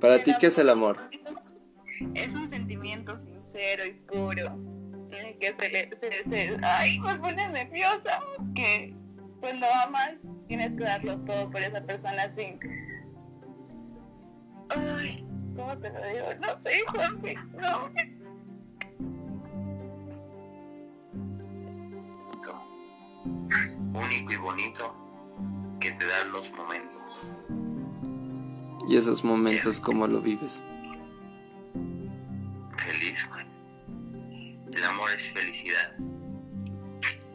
¿Para ti qué es el amor? Es un sentimiento sincero y puro. En el que se le. Se, se, ay, me pone nerviosa. Que cuando amas, tienes que darlo todo por esa persona sin. Ay, ¿cómo te lo digo? No sé, Juanpi, no. Único y bonito que te dan los momentos. ¿Y esos momentos cómo lo vives? Feliz, pues. El amor es felicidad.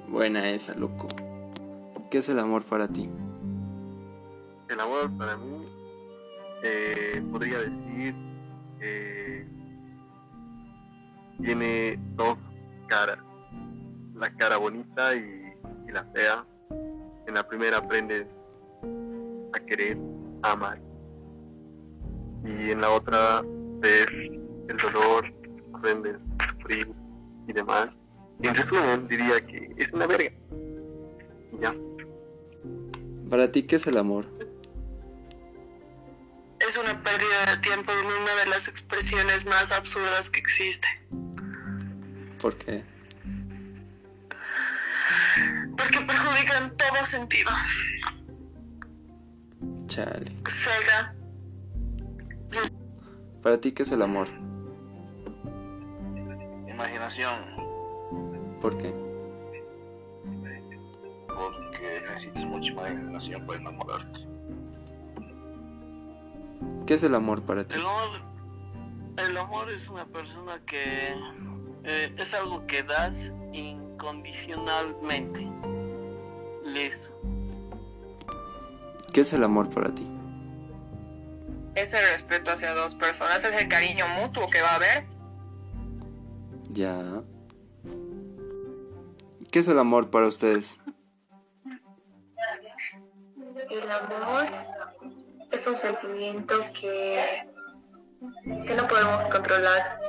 Buena esa, loco. ¿Qué es el amor para ti? El amor para mí, eh, podría decir, eh, tiene dos caras. La cara bonita y, y la fea. En la primera aprendes a querer, a amar. Y en la otra ves el dolor, aprendes a sufrir y demás. Y en resumen diría que es una verga. Y ya. ¿Para ti qué es el amor? Es una pérdida de tiempo en una de las expresiones más absurdas que existe. ¿Por qué? Porque perjudica en todo sentido. Chale. Cega. ¿Para ti qué es el amor? Imaginación, ¿Por qué? porque necesitas mucha imaginación para enamorarte. ¿Qué es el amor para ti? El amor, el amor es una persona que eh, es algo que das incondicionalmente. Listo. ¿Qué es el amor para ti? Es el respeto hacia dos personas, es el cariño mutuo que va a haber. Ya. ¿Qué es el amor para ustedes? El amor es un sentimiento que, que no podemos controlar.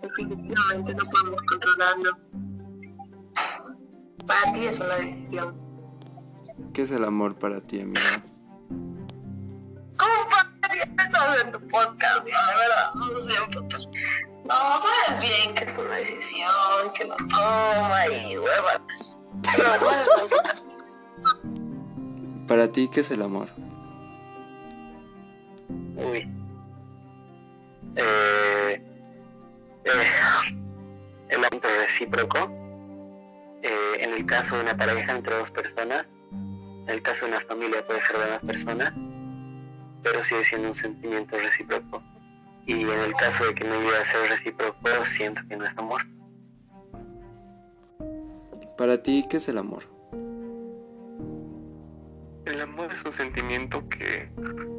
Definitivamente no podemos controlarlo. Para ti es una decisión. ¿Qué es el amor para ti, amiga? ¿Cómo podrías estar en tu podcast? Ya, de verdad, no sé, puta. No, sabes bien que es una decisión, que lo toma y huevas. Pero ¿Para ti qué es el amor? Uy. Eh, eh, el amor recíproco. eh, en el caso de una pareja entre dos personas, en el caso de una familia puede ser de más personas, pero sigue siendo un sentimiento recíproco. Y en el caso de que no llegue a ser recíproco, siento que no es amor. ¿Para ti qué es el amor? El amor es un sentimiento que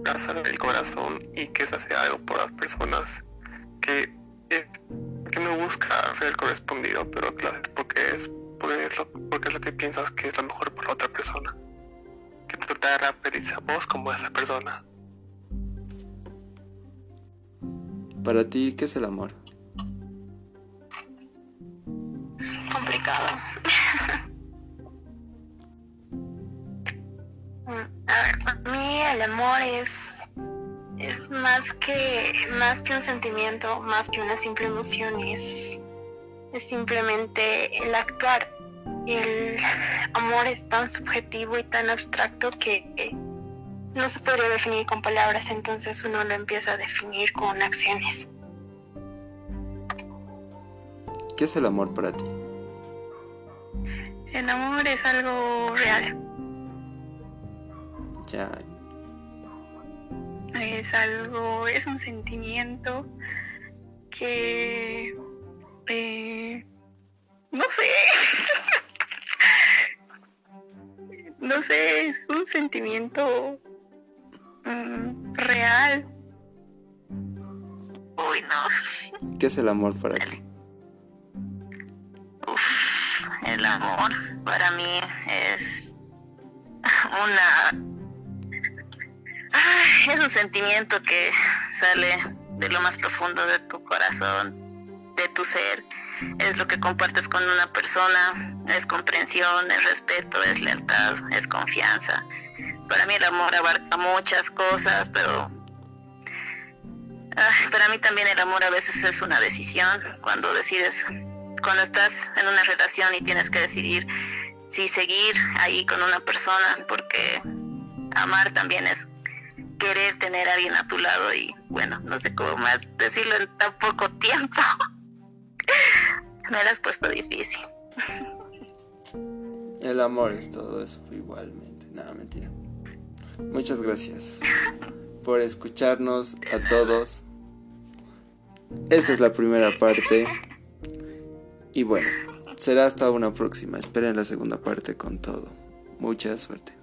pasa del corazón y que se hace algo por las personas que, es- que no busca ser correspondido, pero claro, es porque es, porque es, lo, porque es lo que piensas que es lo mejor para la otra persona. Que tratar de referirse a vos como a esa persona. ¿Para ti qué es el amor? complicado. A ver, para mí el amor es, es más que más que un sentimiento, más que una simple emoción, es, es simplemente el actuar. El amor es tan subjetivo y tan abstracto que no se podría definir con palabras, entonces uno lo empieza a definir con acciones. ¿Qué es el amor para ti? El amor es algo real. Ya. Es algo, es un sentimiento que, eh, no sé, no sé, es un sentimiento mm, real. Uy, no. ¿Qué es el amor para ti? Uf, el amor para mí es una... Ay, es un sentimiento que sale de lo más profundo de tu corazón, de tu ser. Es lo que compartes con una persona, es comprensión, es respeto, es lealtad, es confianza. Para mí el amor abarca muchas cosas, pero ah, para mí también el amor a veces es una decisión cuando decides, cuando estás en una relación y tienes que decidir si seguir ahí con una persona, porque amar también es querer tener a alguien a tu lado y bueno, no sé cómo más decirlo en tan poco tiempo. Me lo has puesto difícil. El amor es todo eso igualmente. Nada, mentira. Muchas gracias por escucharnos a todos. Esta es la primera parte. Y bueno, será hasta una próxima. Esperen la segunda parte con todo. Mucha suerte.